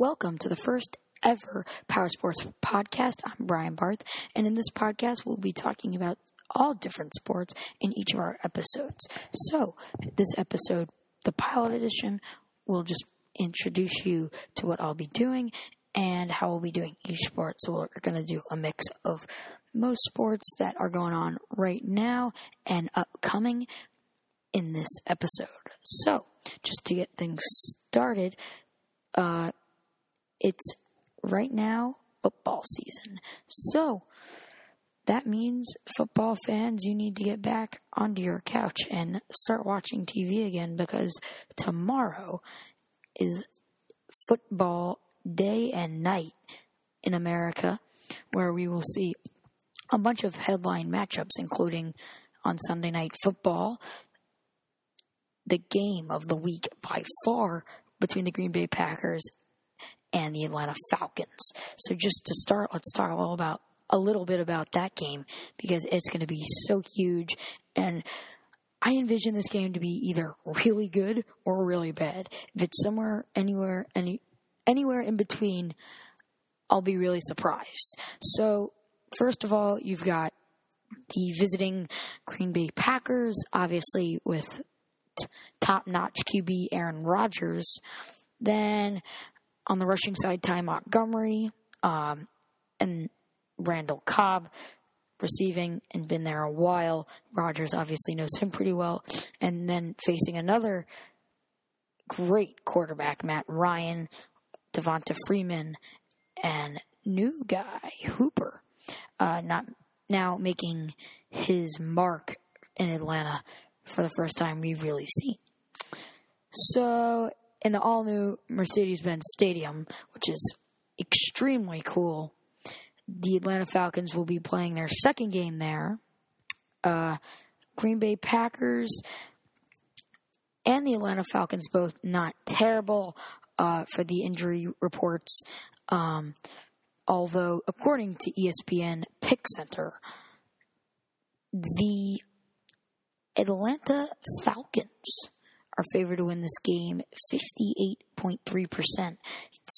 Welcome to the first ever Power Sports podcast. I'm Brian Barth, and in this podcast, we'll be talking about all different sports in each of our episodes. So, this episode, the pilot edition, will just introduce you to what I'll be doing and how we'll be doing each sport. So, we're going to do a mix of most sports that are going on right now and upcoming in this episode. So, just to get things started, uh, it's right now football season. So that means football fans, you need to get back onto your couch and start watching TV again because tomorrow is football day and night in America where we will see a bunch of headline matchups, including on Sunday night football, the game of the week by far between the Green Bay Packers and the Atlanta Falcons. So just to start, let's talk a little about a little bit about that game because it's going to be so huge and I envision this game to be either really good or really bad. If it's somewhere anywhere any anywhere in between, I'll be really surprised. So, first of all, you've got the visiting Green Bay Packers, obviously with t- top-notch QB Aaron Rodgers. Then on the rushing side, Ty Montgomery um, and Randall Cobb receiving and been there a while. Rodgers obviously knows him pretty well. And then facing another great quarterback, Matt Ryan, Devonta Freeman, and new guy, Hooper. Uh, not now making his mark in Atlanta for the first time we've really seen. So in the all new Mercedes Benz Stadium, which is extremely cool. The Atlanta Falcons will be playing their second game there. Uh, Green Bay Packers and the Atlanta Falcons both not terrible uh, for the injury reports. Um, although, according to ESPN Pick Center, the Atlanta Falcons are favored to win this game 58.3%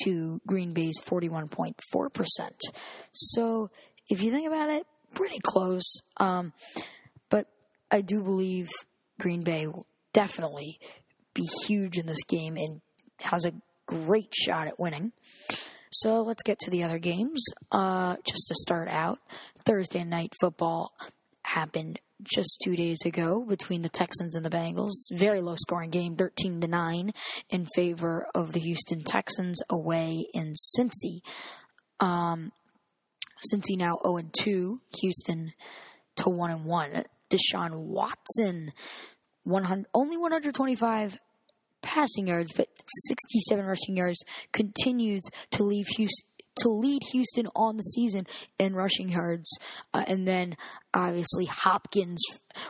to Green Bay's 41.4%. So if you think about it, pretty close. Um, but I do believe Green Bay will definitely be huge in this game and has a great shot at winning. So let's get to the other games. Uh, just to start out, Thursday night football happened just two days ago between the Texans and the Bengals. Very low scoring game, 13 to 9 in favor of the Houston Texans away in Cincy. Um, Cincy now 0 2, Houston to 1 and 1. Deshaun Watson, 100, only 125 passing yards, but 67 rushing yards, continues to leave Houston, to lead Houston on the season in rushing yards. Uh, and then obviously Hopkins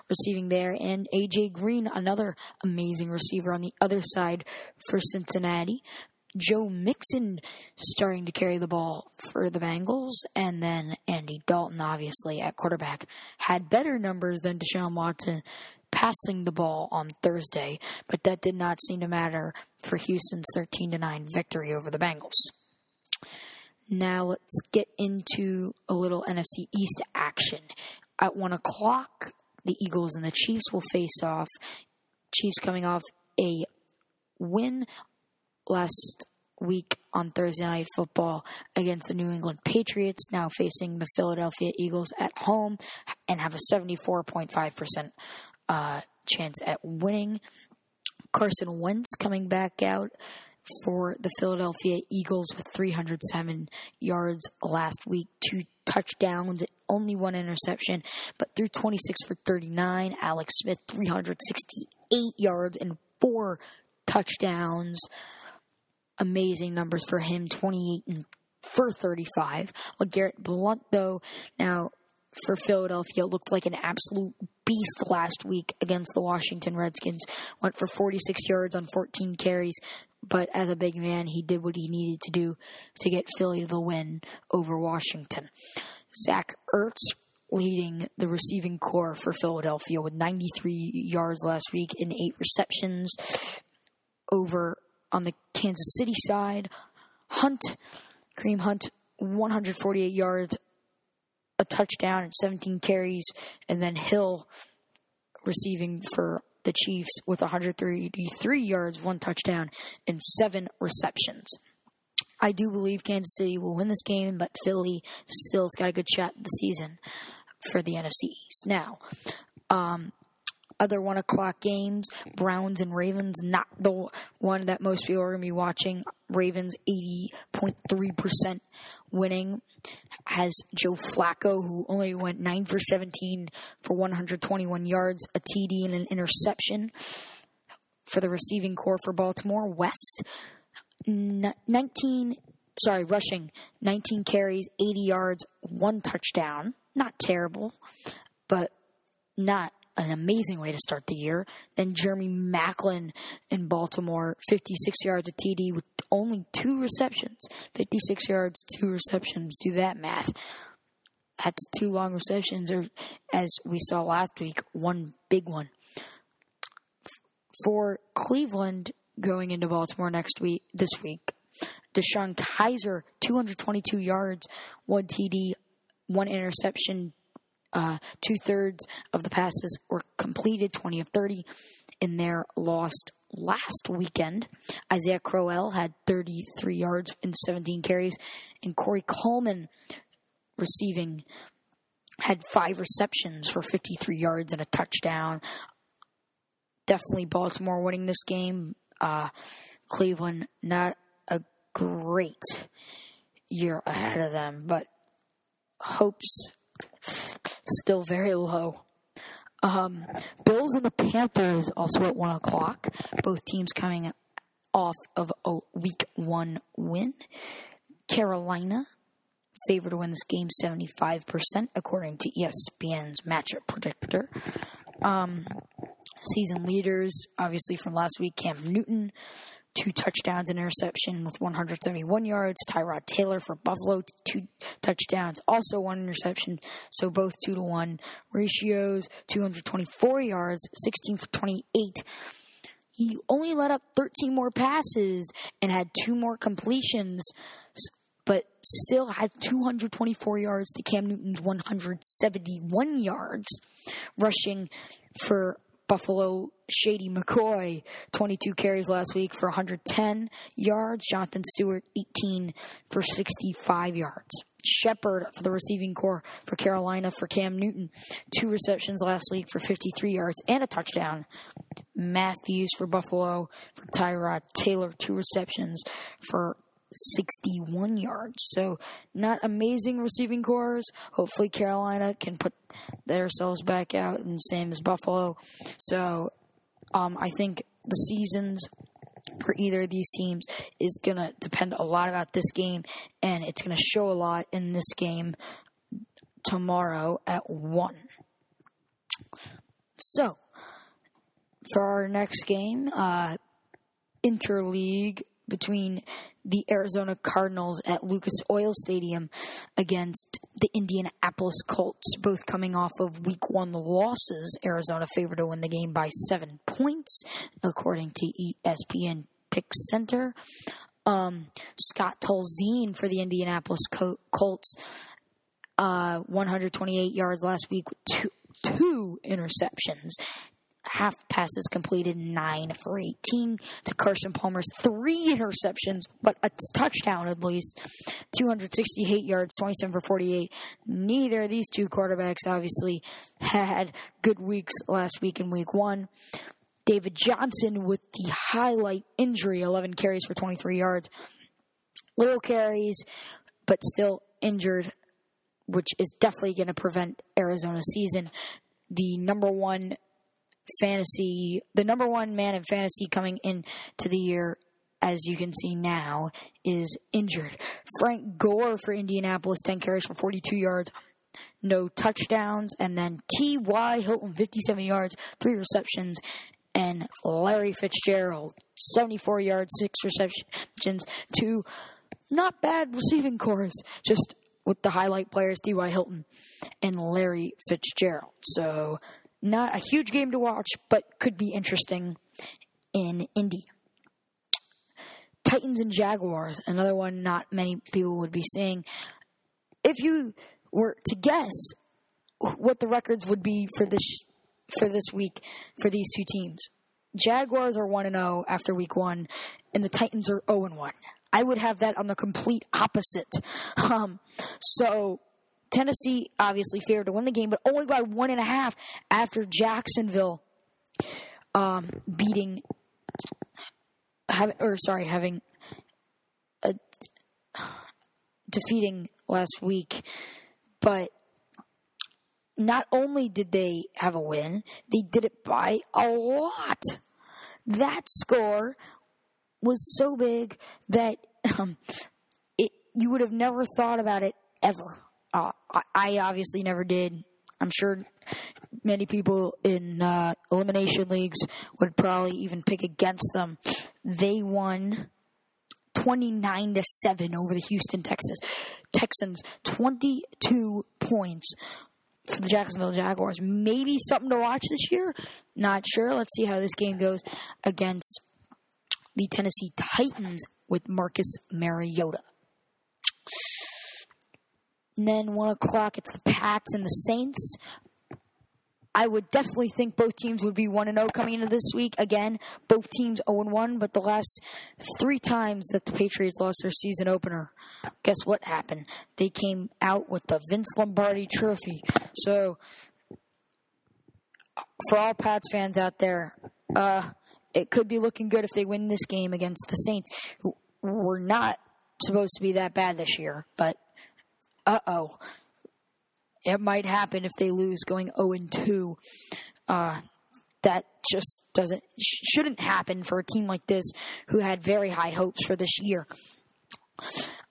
receiving there and AJ Green, another amazing receiver on the other side for Cincinnati. Joe Mixon starting to carry the ball for the Bengals, and then Andy Dalton, obviously at quarterback, had better numbers than Deshaun Watson passing the ball on Thursday, but that did not seem to matter for Houston's 13 to 9 victory over the Bengals. Now let's get into a little NFC East action. At 1 o'clock, the Eagles and the Chiefs will face off. Chiefs coming off a win last week on Thursday Night Football against the New England Patriots, now facing the Philadelphia Eagles at home and have a 74.5% uh, chance at winning. Carson Wentz coming back out for the Philadelphia Eagles with 307 yards last week, two touchdowns, only one interception, but through 26 for 39. Alex Smith, 368 yards and four touchdowns. Amazing numbers for him, 28 and for 35. LeGarrette Blunt, though, now for Philadelphia looked like an absolute beast last week against the Washington Redskins. Went for 46 yards on 14 carries, but as a big man, he did what he needed to do to get Philly to the win over Washington. Zach Ertz leading the receiving corps for Philadelphia with 93 yards last week in eight receptions. Over on the Kansas City side, Hunt, Kareem Hunt, 148 yards, a touchdown, 17 carries, and then Hill receiving for the Chiefs with 133 yards, one touchdown, and seven receptions. I do believe Kansas City will win this game, but Philly still's got a good shot this season for the NFC East. Now, um, other one o'clock games, Browns and Ravens, not the one that most people are going to be watching. Ravens 80.3% winning has Joe Flacco, who only went 9 for 17 for 121 yards, a TD, and an interception for the receiving corps for Baltimore. West, 19, sorry, rushing, 19 carries, 80 yards, one touchdown. Not terrible, but not an amazing way to start the year. Then Jeremy Maclin in Baltimore, 56 yards of TD with only two receptions. 56 yards, two receptions. Do that math. That's two long receptions, or as we saw last week, one big one. For Cleveland going into Baltimore next week, this week, DeShone Kizer, 222 yards, one TD, one interception, uh, Two thirds of the passes were completed, 20 of 30 in their lost last weekend. Isaiah Crowell had 33 yards and 17 carries, and Corey Coleman receiving had five receptions for 53 yards and a touchdown. Definitely Baltimore winning this game. Uh, Cleveland, not a great year ahead of them, but hopes still very low. Um, Bills and the Panthers also at one o'clock. Both teams coming off of a week one win. Carolina favored to win this game 75% according to ESPN's matchup predictor. Um, season leaders, obviously from last week, Cam Newton two touchdowns and interception with 171 yards. Tyrod Taylor for Buffalo, two touchdowns, also one interception. So both two to one ratios, 224 yards, 16 for 28. He only let up 13 more passes and had two more completions, but still had 224 yards to Cam Newton's 171 yards, rushing for Buffalo Shady McCoy, 22 carries last week for 110 yards. Jonathan Stewart, 18 for 65 yards. Shepard for the receiving corps for Carolina for Cam Newton, two receptions last week for 53 yards and a touchdown. Matthews for Buffalo for Tyrod Taylor, two receptions for 61 yards. So, not amazing receiving corps. Hopefully, Carolina can put themselves back out, and same as Buffalo. So, um, I think the seasons for either of these teams is going to depend a lot about this game, and it's going to show a lot in this game tomorrow at 1. So, for our next game, uh, interleague between the Arizona Cardinals at Lucas Oil Stadium against the Indianapolis Colts, both coming off of week one losses. Arizona favored to win the game by seven points, according to ESPN Pick Center. Um, Scott Tolzien for the Indianapolis Colts, uh, 128 yards last week with two, two interceptions half passes completed, nine for 18 to Carson Palmer's three interceptions, but a touchdown at least, 268 yards, 27 for 48. Neither of these two quarterbacks obviously had good weeks last week in week one. David Johnson with the highlight injury, 11 carries for 23 yards. Little carries, but still injured, which is definitely going to prevent Arizona's season. The number one fantasy, the number one man in fantasy coming into the year, as you can see now, is injured. Frank Gore for Indianapolis, 10 carries for 42 yards, no touchdowns. And then T.Y. Hilton, 57 yards, three receptions. And Larry Fitzgerald, 74 yards, six receptions, two not bad receiving corps, just with the highlight players, T.Y. Hilton and Larry Fitzgerald. So not a huge game to watch, but could be interesting in Indy. Titans and Jaguars, another one not many people would be seeing. If you were to guess what the records would be for this for this week for these two teams, Jaguars are one and zero after week one, and the Titans are zero and one. I would have that on the complete opposite. Um, so Tennessee obviously favored to win the game, but only by one and a half after Jacksonville um, beating, have, or sorry, having a, defeating last week. But not only did they have a win, they did it by a lot. That score was so big that um, it you would have never thought about it ever. Uh, I, obviously never did. I'm sure many people in uh, elimination leagues would probably even pick against them. They won 29 to 7 over the Houston Texas Texans. 22 points for the Jacksonville Jaguars. Maybe something to watch this year. Not sure. Let's see how this game goes against the Tennessee Titans with Marcus Mariota. And then one o'clock, it's the Pats and the Saints. I would definitely think both teams would be one and zero oh coming into this week. Again, both teams zero oh and one, but the last three times that the Patriots lost their season opener, guess what happened? They came out with the Vince Lombardi Trophy. So, for all Pats fans out there, uh, it could be looking good if they win this game against the Saints, who were not supposed to be that bad this year. But uh oh, it might happen if they lose going 0 and 2. Uh, that just doesn't shouldn't happen for a team like this who had very high hopes for this year.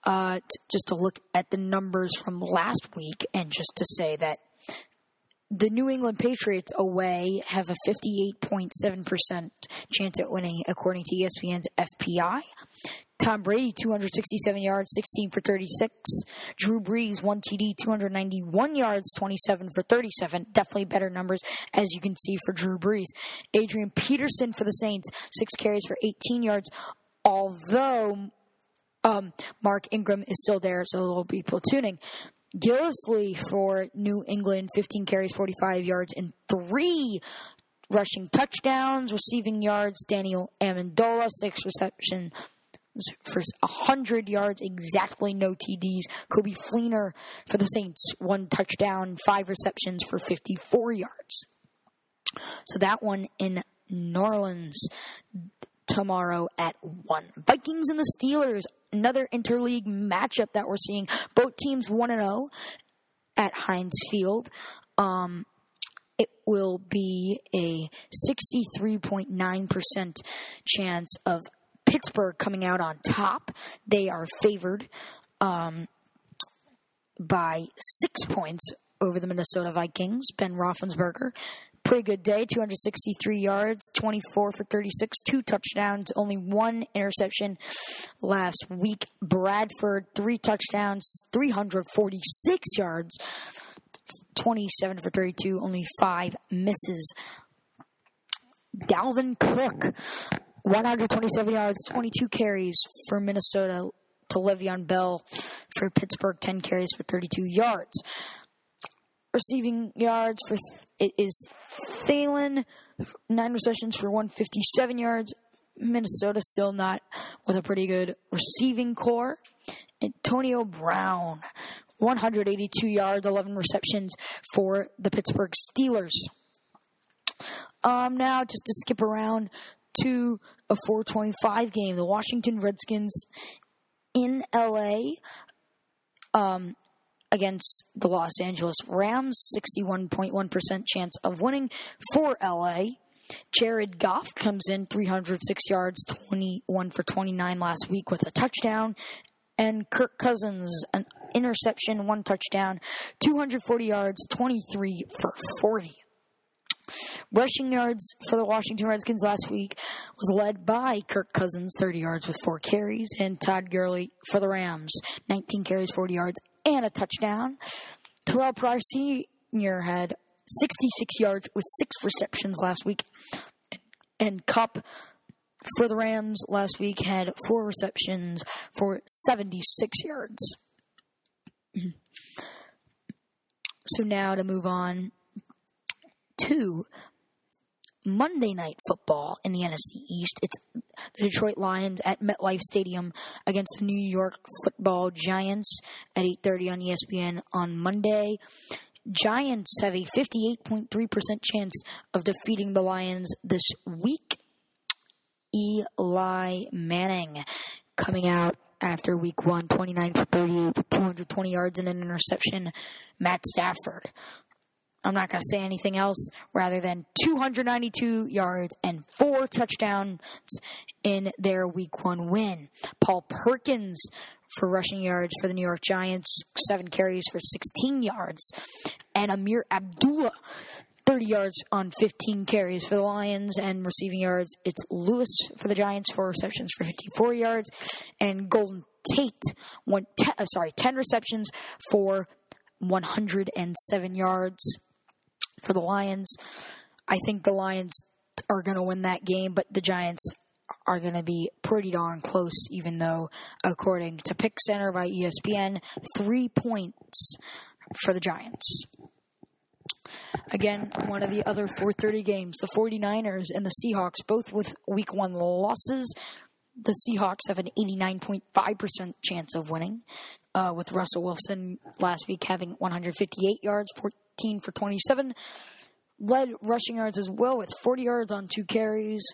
Uh, t- just to look at the numbers from last week and just to say that the New England Patriots away have a 58.7% chance at winning, according to ESPN's FPI. Tom Brady, 267 yards, 16 for 36. Drew Brees, 1 TD, 291 yards, 27 for 37. Definitely better numbers, as you can see, for Drew Brees. Adrian Peterson for the Saints, 6 carries for 18 yards. Although um, Mark Ingram is still there, so they'll be platooning. Gillislee for New England, 15 carries, 45 yards, and three rushing touchdowns, receiving yards. Daniel Amendola, six receptions for 100 yards, exactly no TDs. Coby Fleener for the Saints, one touchdown, five receptions for 54 yards. So that one in New Orleans tomorrow at 1. Vikings and the Steelers, another interleague matchup that we're seeing. Both teams 1 and 0 at Heinz Field. Um, it will be a 63.9% chance of Pittsburgh coming out on top. They are favored um, by six points over the Minnesota Vikings. Ben Roethlisberger pretty good day 263 yards 24 for 36 two touchdowns only one interception last week bradford three touchdowns 346 yards 27 for 32 only five misses dalvin cook 127 yards 22 carries for minnesota to Le'Veon Bell for Pittsburgh, 10 carries for 32 yards receiving yards for it is Thielen, nine receptions for 157 yards. Minnesota still not with a pretty good receiving core. Antonio Brown, 182 yards, 11 receptions for the Pittsburgh Steelers. Um, now just to skip around to a 425 game, the Washington Redskins in LA. Um, against the Los Angeles Rams, 61.1% chance of winning for LA. Jared Goff comes in 306 yards, 21 for 29 last week with a touchdown. And Kirk Cousins, an interception, one touchdown, 240 yards, 23 for 40. Rushing yards for the Washington Redskins last week was led by Kirk Cousins, 30 yards with four carries, and Todd Gurley for the Rams, 19 carries, 40 yards, and a touchdown. Terrelle Pryor Sr. had 66 yards with six receptions last week. And Kupp for the Rams last week had four receptions for 76 yards. So now to move on to Monday night football in the NFC East. It's the Detroit Lions at MetLife Stadium against the New York Football Giants at 8:30 on ESPN on Monday. Giants have a 58.3% chance of defeating the Lions this week. Eli Manning coming out after week one, 29 for 38 with 220 yards and an interception. Matt Stafford. I'm not going to say anything else rather than 292 yards and four touchdowns in their week one win. Paul Perkins for rushing yards for the New York Giants, seven carries for 16 yards. And Ameer Abdullah 30 yards on 15 carries for the Lions and receiving yards. It's Lewis for the Giants, four receptions for 54 yards, and Golden Tate te- uh, sorry 10 receptions for 107 yards for the Lions. I think the Lions are going to win that game, but the Giants are going to be pretty darn close, even though, according to Pick Center by ESPN, three points for the Giants. Again, one of the other 430 games, the 49ers and the Seahawks, both with week one losses. The Seahawks have an 89.5% chance of winning, uh, with Russell Wilson last week having 158 yards, 14 for 27. Led rushing yards as well with 40 yards on two carries.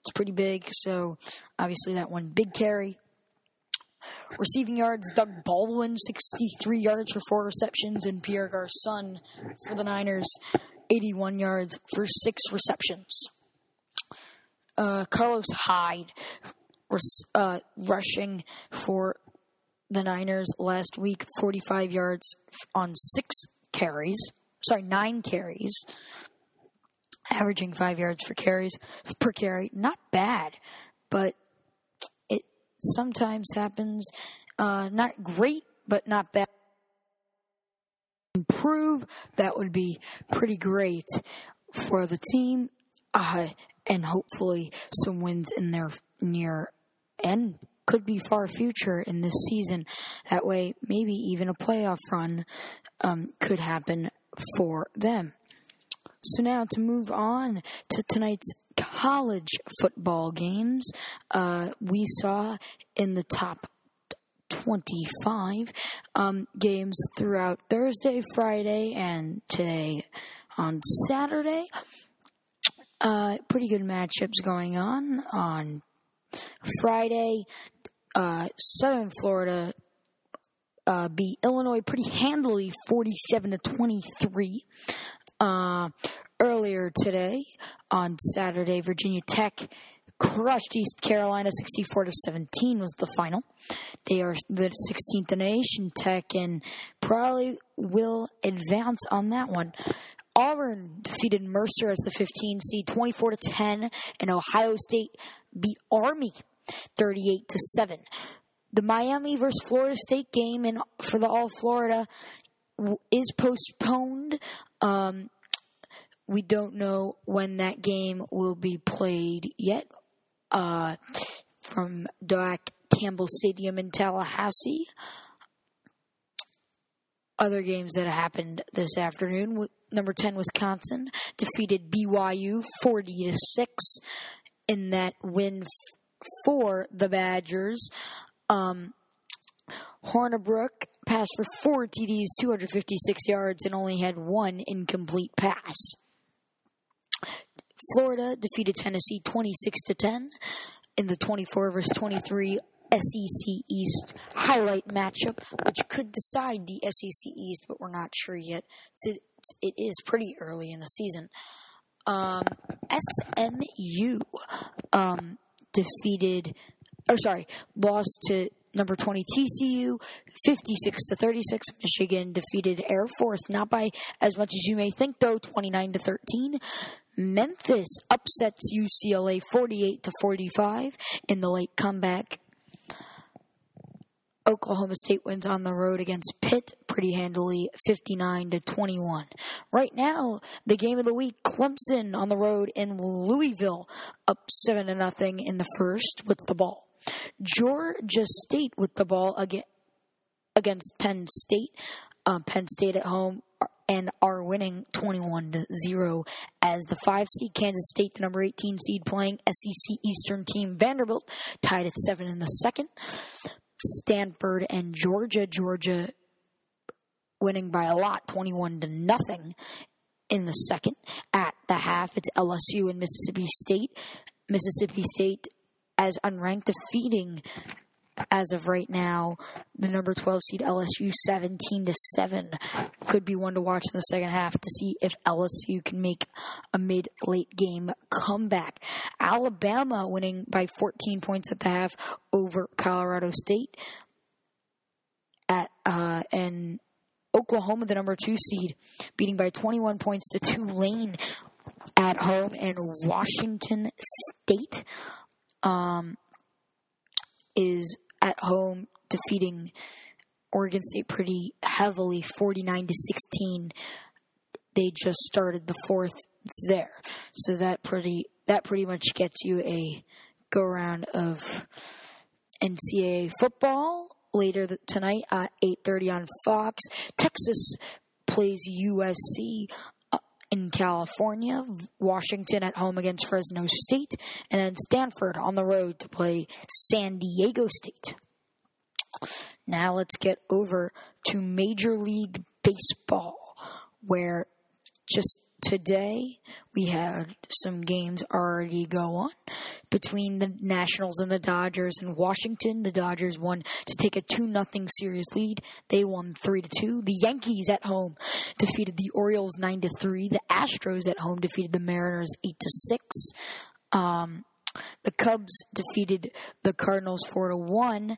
It's pretty big, so obviously that one big carry. Receiving yards, Doug Baldwin, 63 yards for four receptions, and Pierre Garcon for the Niners, 81 yards for six receptions. Uh, Carlos Hyde, uh, rushing for the Niners last week, 45 yards on six carries. Sorry, nine carries. Averaging five yards for carries per carry. Not bad, but it sometimes happens. Uh, not great, but not bad. Improve, that would be pretty great for the team, uh, and hopefully some wins in their near and could be far future in this season. That way, maybe even a playoff run um, could happen for them. So now to move on to tonight's college football games, uh, we saw in the top 25 um, games throughout Thursday, Friday, and today on Saturday. Uh, pretty good matchups going on on Friday. Uh, Southern Florida uh, beat Illinois pretty handily, forty-seven to twenty-three. Uh, earlier today on Saturday, Virginia Tech crushed East Carolina 64 to 17 was the final. They are the 16th in the nation Tech and probably will advance on that one. Auburn defeated Mercer as the 15 seed 24 to 10 and Ohio State beat Army 38 to 7. The Miami versus Florida State game in for the All Florida is postponed. Um, we don't know when that game will be played yet. Uh, from Doak Campbell Stadium in Tallahassee. Other games that happened this afternoon. Number 10, Wisconsin defeated BYU 40 to 6 in that win for the Badgers. Um, passed for four TDs, 256 yards, and only had one incomplete pass. Florida defeated Tennessee 26 to 10 in the 24 versus 23 SEC East highlight matchup, which could decide the SEC East, but we're not sure yet. It's, it is pretty early in the season. Um, SMU um, defeated, or sorry, lost to number 20 TCU, 56 to 36. Michigan defeated Air Force, not by as much as you may think, though, 29 to 13. Memphis upsets UCLA 48 to 45 in the late comeback. Oklahoma State wins on the road against Pitt, pretty handily, 59 to 21. Right now, the game of the week, Clemson on the road in Louisville, up 7 to nothing in the first with the ball. Georgia State with the ball against Penn State. Um, Penn State at home and are winning 21 to 0 as the 5 seed Kansas State, the number 18 seed playing SEC Eastern team Vanderbilt, tied at 7 in the second. Stanford and Georgia, Georgia winning by a lot, 21 to nothing in the second. At the half, it's LSU and Mississippi State. Mississippi State as unranked defeating as of right now, the number 12 seed LSU 17 to 7 could be one to watch in the second half to see if LSU can make a mid late game comeback. Alabama winning by 14 points at the half over Colorado State at uh, and Oklahoma, the number two seed, beating by 21 points to Tulane at home, and Washington State um, is at home defeating Oregon State pretty heavily, 49 to 16. They just started the fourth there, so that pretty that pretty much gets you a go round of NCAA football later tonight at 8:30 on Fox. Texas plays USC in California, Washington at home against Fresno State, and then Stanford on the road to play San Diego State. Now let's get over to Major League Baseball, where just today we had some games already go on between the Nationals and the Dodgers in Washington. The Dodgers won to take a 2 nothing series lead. They won 3 to 2. The Yankees at home defeated the Orioles 9 to 3. The Astros at home defeated the Mariners 8 to 6. Um, the Cubs defeated the Cardinals 4 to 1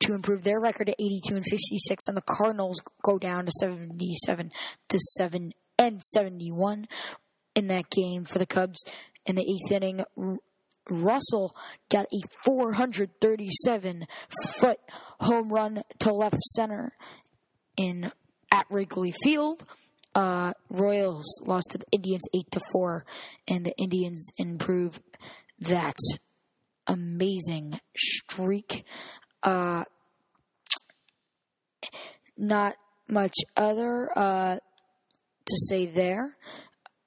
to improve their record to 82 and 66 and the Cardinals go down to 77 to 7 and 71 in that game for the Cubs in the 8th inning Russell got a 437 foot home run to left center in at Wrigley Field. Uh, Royals lost to the Indians eight to four, and the Indians improve that amazing streak. Uh, not much other uh, to say there.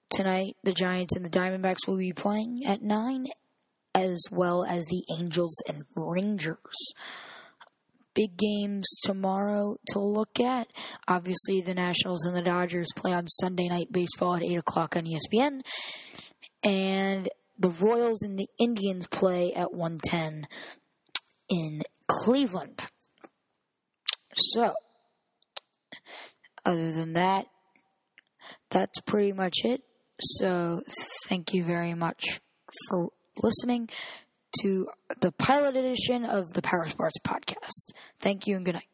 Tonight, the Giants and the Diamondbacks will be playing at 9, as well as the Angels and Rangers. Big games tomorrow to look at. Obviously, the Nationals and the Dodgers play on Sunday night baseball at 8 o'clock on ESPN. And the Royals and the Indians play at 110 in Cleveland. So, other than that, that's pretty much it. So, thank you very much for listening to the pilot edition of the Power Sports Podcast. Thank you and good night.